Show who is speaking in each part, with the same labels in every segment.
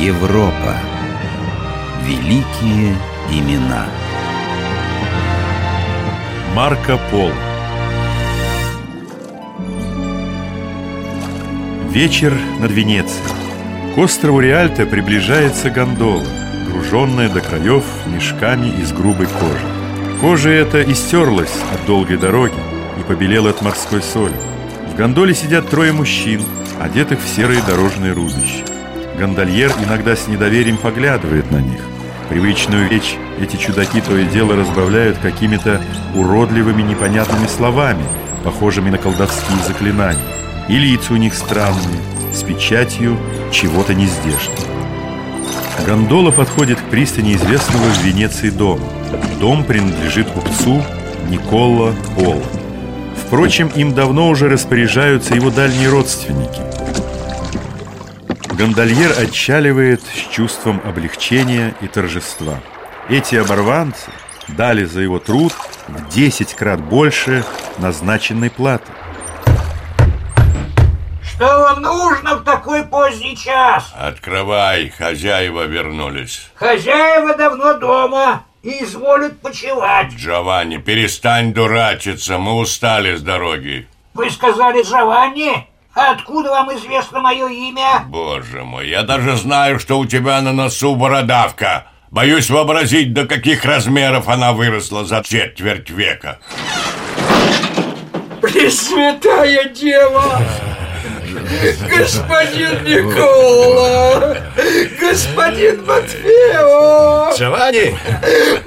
Speaker 1: Европа. Великие имена.
Speaker 2: Марко Поло. Вечер над Венецией. К острову Риальто приближается гондола Груженная до краев мешками из грубой кожи. Кожа эта истерлась от долгой дороги И побелела от морской соли. В гондоле сидят трое мужчин Одетых в серые дорожные рубища Гондольер иногда с недоверием поглядывает на них Привычную речь эти чудаки то и дело разбавляют какими-то уродливыми непонятными словами, похожими на колдовские заклинания. И лица у них странные, с печатью чего-то нездешнего. Гондола подходит к пристани известного в Венеции дома. Дом принадлежит купцу Никола Пола. Впрочем, им давно уже распоряжаются его дальние родственники. Гондольер отчаливает с чувством облегчения и торжества. Эти оборванцы дали за его труд в 10 крат больше назначенной платы.
Speaker 3: Что вам нужно в такой поздний час?
Speaker 4: Открывай, хозяева вернулись.
Speaker 3: Хозяева давно дома и изволят почевать.
Speaker 4: Джованни, перестань дурачиться, мы устали с дороги.
Speaker 3: Вы сказали Джованни? А откуда вам известно мое имя?
Speaker 4: Боже мой, я даже знаю, что у тебя на носу бородавка. Боюсь вообразить, до каких размеров она выросла за четверть века.
Speaker 3: Пресвятая Дева! Господин Никола! Господин Матфео!
Speaker 5: Джованни!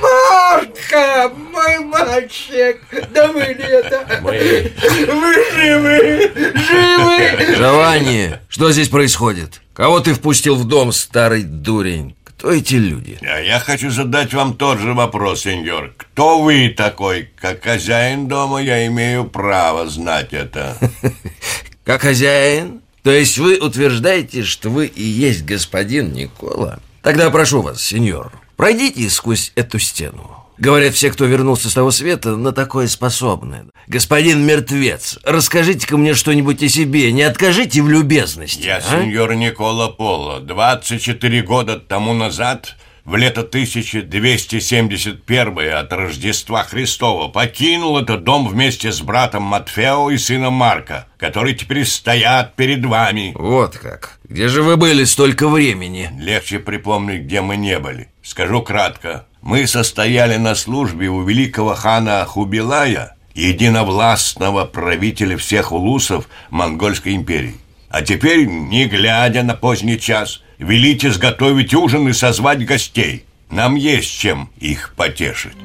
Speaker 3: Марка! Мой мальчик! Да вы ли это?
Speaker 5: Мы...
Speaker 3: Вы живы! Живы!
Speaker 5: Джованни, что здесь происходит? Кого ты впустил в дом, старый дурень? Кто эти люди?
Speaker 4: А я хочу задать вам тот же вопрос, сеньор. Кто вы такой? Как хозяин дома я имею право знать это.
Speaker 5: Как хозяин? То есть вы утверждаете, что вы и есть господин Никола? Тогда прошу вас, сеньор, пройдите сквозь эту стену. Говорят, все, кто вернулся с того света, на такое способны. Господин мертвец, расскажите-ка мне что-нибудь о себе, не откажите в любезности.
Speaker 4: Я
Speaker 5: а?
Speaker 4: сеньор Никола Поло. 24 года тому назад, в лето 1271 от Рождества Христова, покинул этот дом вместе с братом Матфео и сыном Марка, которые теперь стоят перед вами.
Speaker 5: Вот как. Где же вы были столько времени?
Speaker 4: Легче припомнить, где мы не были. Скажу кратко. Мы состояли на службе у великого хана Хубилая, единовластного правителя всех улусов Монгольской империи. А теперь, не глядя на поздний час, велите сготовить ужин и созвать гостей. Нам есть чем их потешить.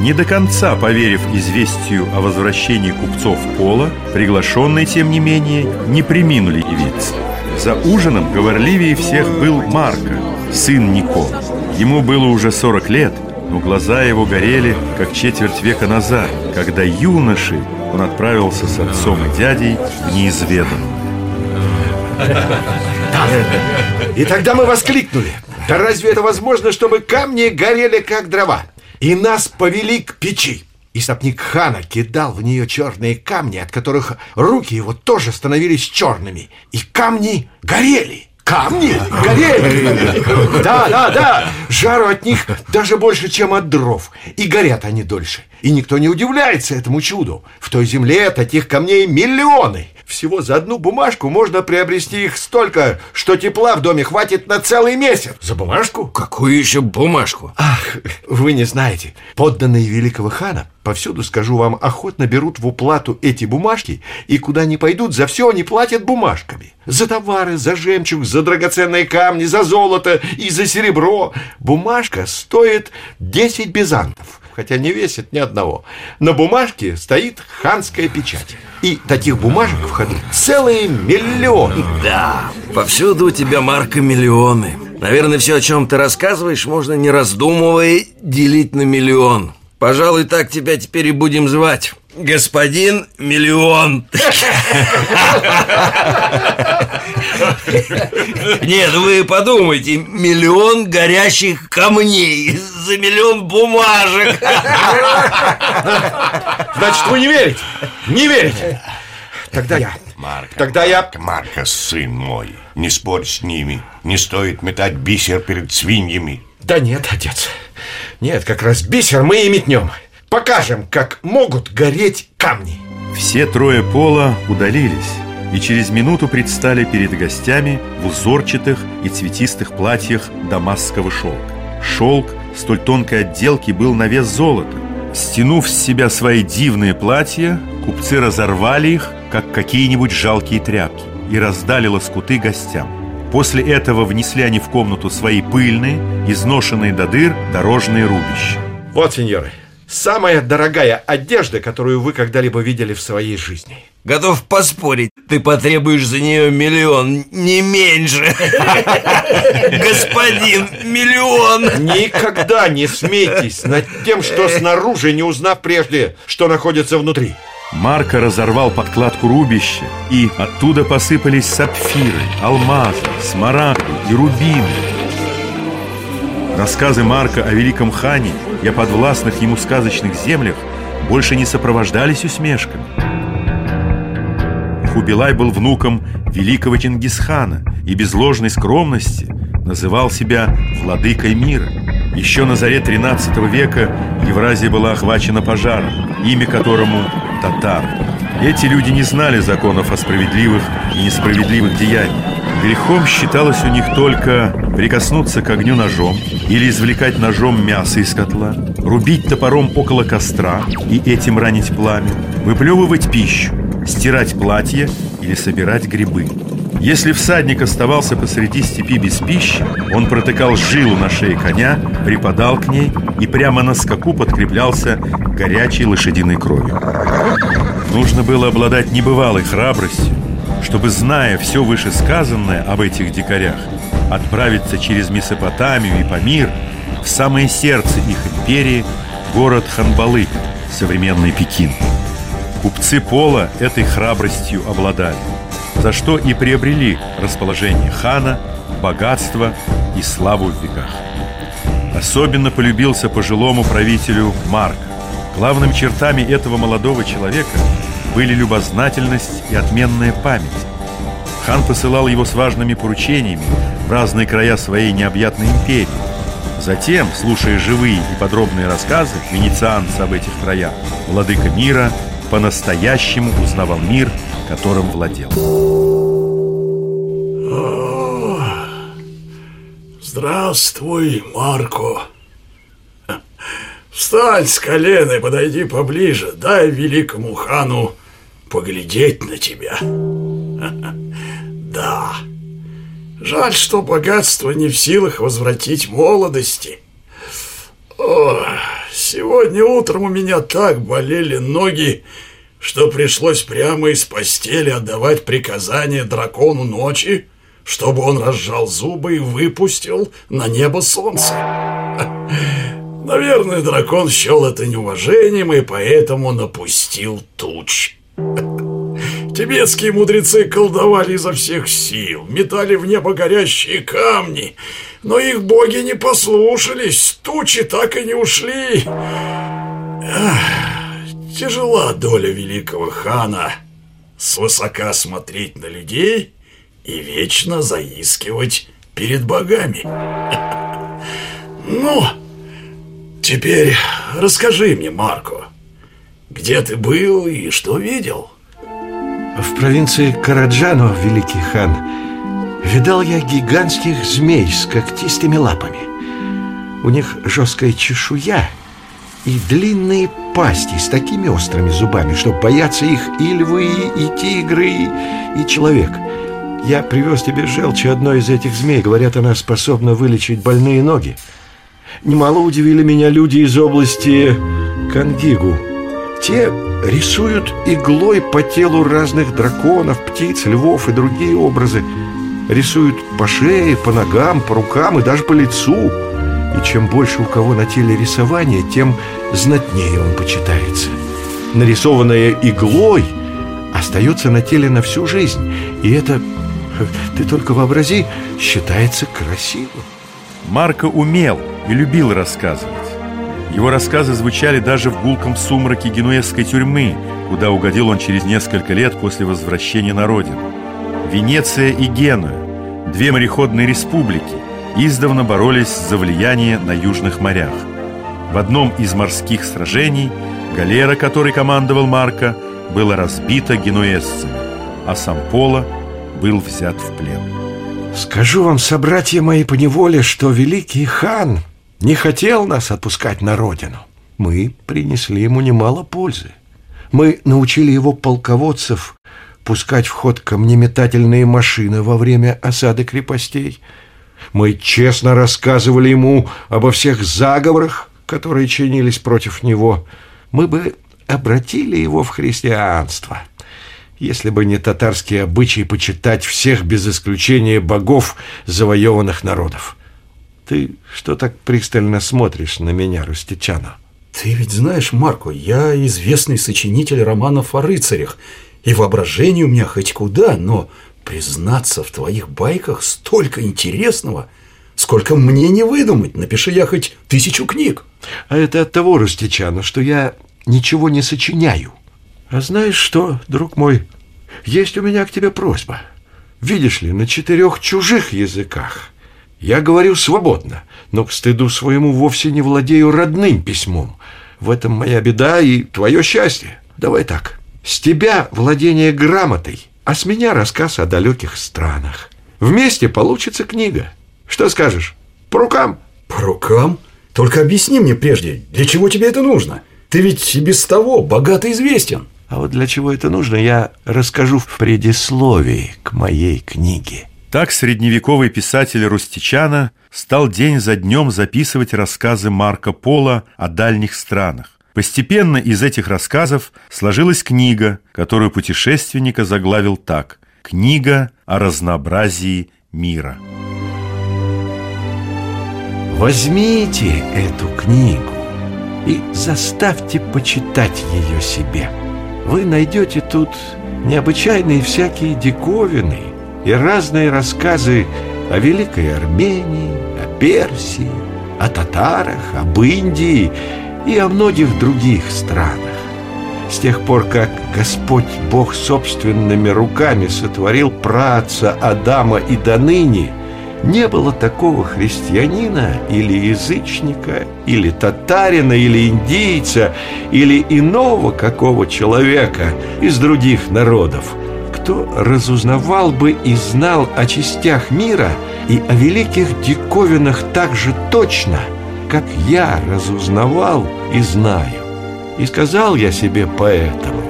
Speaker 2: Не до конца поверив известию о возвращении купцов Пола, приглашенные, тем не менее, не приминули явиться. За ужином говорливее всех был Марко, сын Никола. Ему было уже 40 лет, но глаза его горели, как четверть века назад, когда юношей он отправился с отцом и дядей в неизведанное.
Speaker 6: И тогда мы воскликнули. Да разве это возможно, чтобы камни горели как дрова? И нас повели к печи. И сопник хана кидал в нее черные камни, от которых руки его тоже становились черными. И камни горели. Камни горели. Да, да, да. Жару от них даже больше, чем от дров. И горят они дольше. И никто не удивляется этому чуду. В той земле таких камней миллионы. Всего за одну бумажку можно приобрести их столько, что тепла в доме хватит на целый месяц. За бумажку?
Speaker 5: Какую еще бумажку?
Speaker 6: Ах, вы не знаете. Подданные великого хана, повсюду, скажу вам, охотно берут в уплату эти бумажки, и куда ни пойдут, за все они платят бумажками. За товары, за жемчуг, за драгоценные камни, за золото и за серебро. Бумажка стоит 10 бизантов хотя не весит ни одного. На бумажке стоит ханская печать. И таких бумажек в ходу целые миллионы.
Speaker 5: Да, повсюду у тебя, Марка, миллионы. Наверное, все, о чем ты рассказываешь, можно, не раздумывая, делить на миллион. Пожалуй, так тебя теперь и будем звать. Господин Миллион. Нет, вы подумайте, миллион горящих камней за миллион бумажек.
Speaker 6: Значит, вы не верите? Не верите? Тогда я...
Speaker 4: Марка,
Speaker 6: Тогда я...
Speaker 4: Марка, сын мой, Не спорь с ними. Не стоит метать бисер перед свиньями.
Speaker 6: Да нет, отец. Нет, как раз бисер мы и метнем. Покажем, как могут гореть камни.
Speaker 2: Все трое пола удалились и через минуту предстали перед гостями в узорчатых и цветистых платьях дамасского шелка. Шелк столь тонкой отделки был на вес золота. Стянув с себя свои дивные платья, купцы разорвали их, как какие-нибудь жалкие тряпки, и раздали лоскуты гостям. После этого внесли они в комнату свои пыльные, изношенные до дыр дорожные рубища.
Speaker 6: Вот, сеньоры, самая дорогая одежда, которую вы когда-либо видели в своей жизни.
Speaker 5: Готов поспорить, ты потребуешь за нее миллион, не меньше. Господин, миллион.
Speaker 6: Никогда не смейтесь над тем, что снаружи, не узнав прежде, что находится внутри.
Speaker 2: Марко разорвал подкладку рубища, и оттуда посыпались сапфиры, алмазы, смарагды и рубины. Рассказы Марка о великом хане и о подвластных ему сказочных землях больше не сопровождались усмешками. Хубилай был внуком великого Чингисхана и без ложной скромности называл себя владыкой мира. Еще на заре 13 века Евразия была охвачена пожаром, имя которому татар. Эти люди не знали законов о справедливых и несправедливых деяниях. Грехом считалось у них только прикоснуться к огню ножом или извлекать ножом мясо из котла, рубить топором около костра и этим ранить пламя, выплевывать пищу, стирать платье или собирать грибы. Если всадник оставался посреди степи без пищи, он протыкал жилу на шее коня, припадал к ней и прямо на скаку подкреплялся горячей лошадиной кровью. Нужно было обладать небывалой храбростью, чтобы, зная все вышесказанное об этих дикарях, отправиться через Месопотамию и Памир в самое сердце их империи, город Ханбалык, современный Пекин. Купцы Пола этой храбростью обладали – за что и приобрели расположение хана, богатство и славу в веках. Особенно полюбился пожилому правителю Марк. Главными чертами этого молодого человека были любознательность и отменная память. Хан посылал его с важными поручениями в разные края своей необъятной империи. Затем, слушая живые и подробные рассказы венецианца об этих краях, владыка мира по-настоящему узнавал мир, которым владел.
Speaker 1: Здравствуй, Марко. Встань с колена и подойди поближе. Дай великому хану поглядеть на тебя. Да. Жаль, что богатство не в силах возвратить молодости. О, сегодня утром у меня так болели ноги, что пришлось прямо из постели отдавать приказание дракону ночи, чтобы он разжал зубы и выпустил на небо солнце. Наверное, дракон счел это неуважением и поэтому напустил туч. Тибетские мудрецы колдовали изо всех сил, метали в небо горящие камни, но их боги не послушались, тучи так и не ушли. Тяжела доля великого хана свысока смотреть на людей и вечно заискивать перед богами. Ну, теперь расскажи мне, Марко, где ты был и что видел?
Speaker 6: В провинции Караджано, великий хан, видал я гигантских змей с когтистыми лапами. У них жесткая чешуя и длинные пасти с такими острыми зубами, что боятся их и львы, и тигры, и, человек. Я привез тебе желчи одной из этих змей. Говорят, она способна вылечить больные ноги. Немало удивили меня люди из области Кангигу. Те рисуют иглой по телу разных драконов, птиц, львов и другие образы. Рисуют по шее, по ногам, по рукам и даже по лицу. И чем больше у кого на теле рисования, тем знатнее он почитается. Нарисованное иглой остается на теле на всю жизнь. И это, ты только вообрази, считается красивым.
Speaker 2: Марко умел и любил рассказывать. Его рассказы звучали даже в гулком сумраке генуэзской тюрьмы, куда угодил он через несколько лет после возвращения на родину. Венеция и Генуя, две мореходные республики издавна боролись за влияние на южных морях. В одном из морских сражений галера, которой командовал Марко, была разбита генуэзцами, а сам Поло был взят в плен.
Speaker 6: Скажу вам, собратья мои, по неволе, что великий хан не хотел нас отпускать на родину. Мы принесли ему немало пользы. Мы научили его полководцев пускать в ход камнеметательные машины во время осады крепостей. Мы честно рассказывали ему обо всех заговорах, которые чинились против него. Мы бы обратили его в христианство, если бы не татарские обычаи почитать всех без исключения богов завоеванных народов. Ты что так пристально смотришь на меня, Рустичана?
Speaker 1: Ты ведь знаешь, Марко, я известный сочинитель романов о рыцарях, и воображение у меня хоть куда, но признаться в твоих байках столько интересного, сколько мне не выдумать, напиши я хоть тысячу книг.
Speaker 6: А это от того, Рустичана, что я ничего не сочиняю. А знаешь что, друг мой, есть у меня к тебе просьба. Видишь ли, на четырех чужих языках я говорю свободно, но к стыду своему вовсе не владею родным письмом. В этом моя беда и твое счастье. Давай так. С тебя владение грамотой, а с меня рассказ о далеких странах. Вместе получится книга. Что скажешь? По рукам?
Speaker 1: По рукам? Только объясни мне прежде, для чего тебе это нужно? Ты ведь и без того богато известен.
Speaker 6: А вот для чего это нужно, я расскажу в предисловии к моей книге.
Speaker 2: Так средневековый писатель Рустичана стал день за днем записывать рассказы Марко Поло о дальних странах. Постепенно из этих рассказов сложилась книга, которую путешественника заглавил так «Книга о разнообразии мира».
Speaker 6: Возьмите эту книгу и заставьте почитать ее себе. Вы найдете тут необычайные всякие диковины и разные рассказы о Великой Армении, о Персии, о татарах, об Индии и о многих других странах. С тех пор, как Господь Бог собственными руками сотворил праца Адама и до ныне – не было такого христианина или язычника, или татарина, или индийца, или иного какого человека из других народов, кто разузнавал бы и знал о частях мира и о великих диковинах так же точно, как я разузнавал и знаю. И сказал я себе поэтому,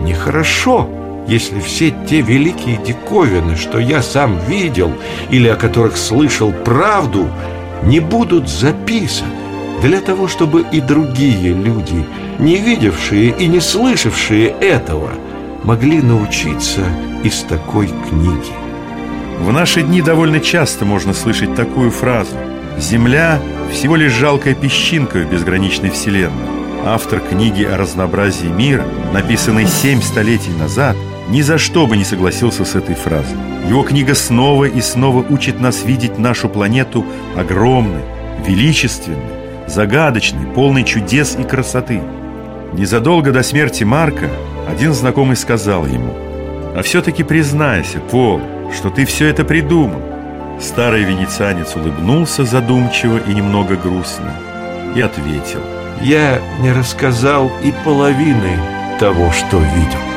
Speaker 6: нехорошо, если все те великие диковины, что я сам видел или о которых слышал правду, не будут записаны для того, чтобы и другие люди, не видевшие и не слышавшие этого, могли научиться из такой книги.
Speaker 2: В наши дни довольно часто можно слышать такую фразу «Земля – всего лишь жалкая песчинка в безграничной вселенной». Автор книги о разнообразии мира, написанной семь столетий назад – ни за что бы не согласился с этой фразой. Его книга снова и снова учит нас видеть нашу планету огромной, величественной, загадочной, полной чудес и красоты. Незадолго до смерти Марка один знакомый сказал ему, «А все-таки признайся, Пол, что ты все это придумал». Старый венецианец улыбнулся задумчиво и немного грустно и ответил,
Speaker 6: «Я не рассказал и половины того, что видел».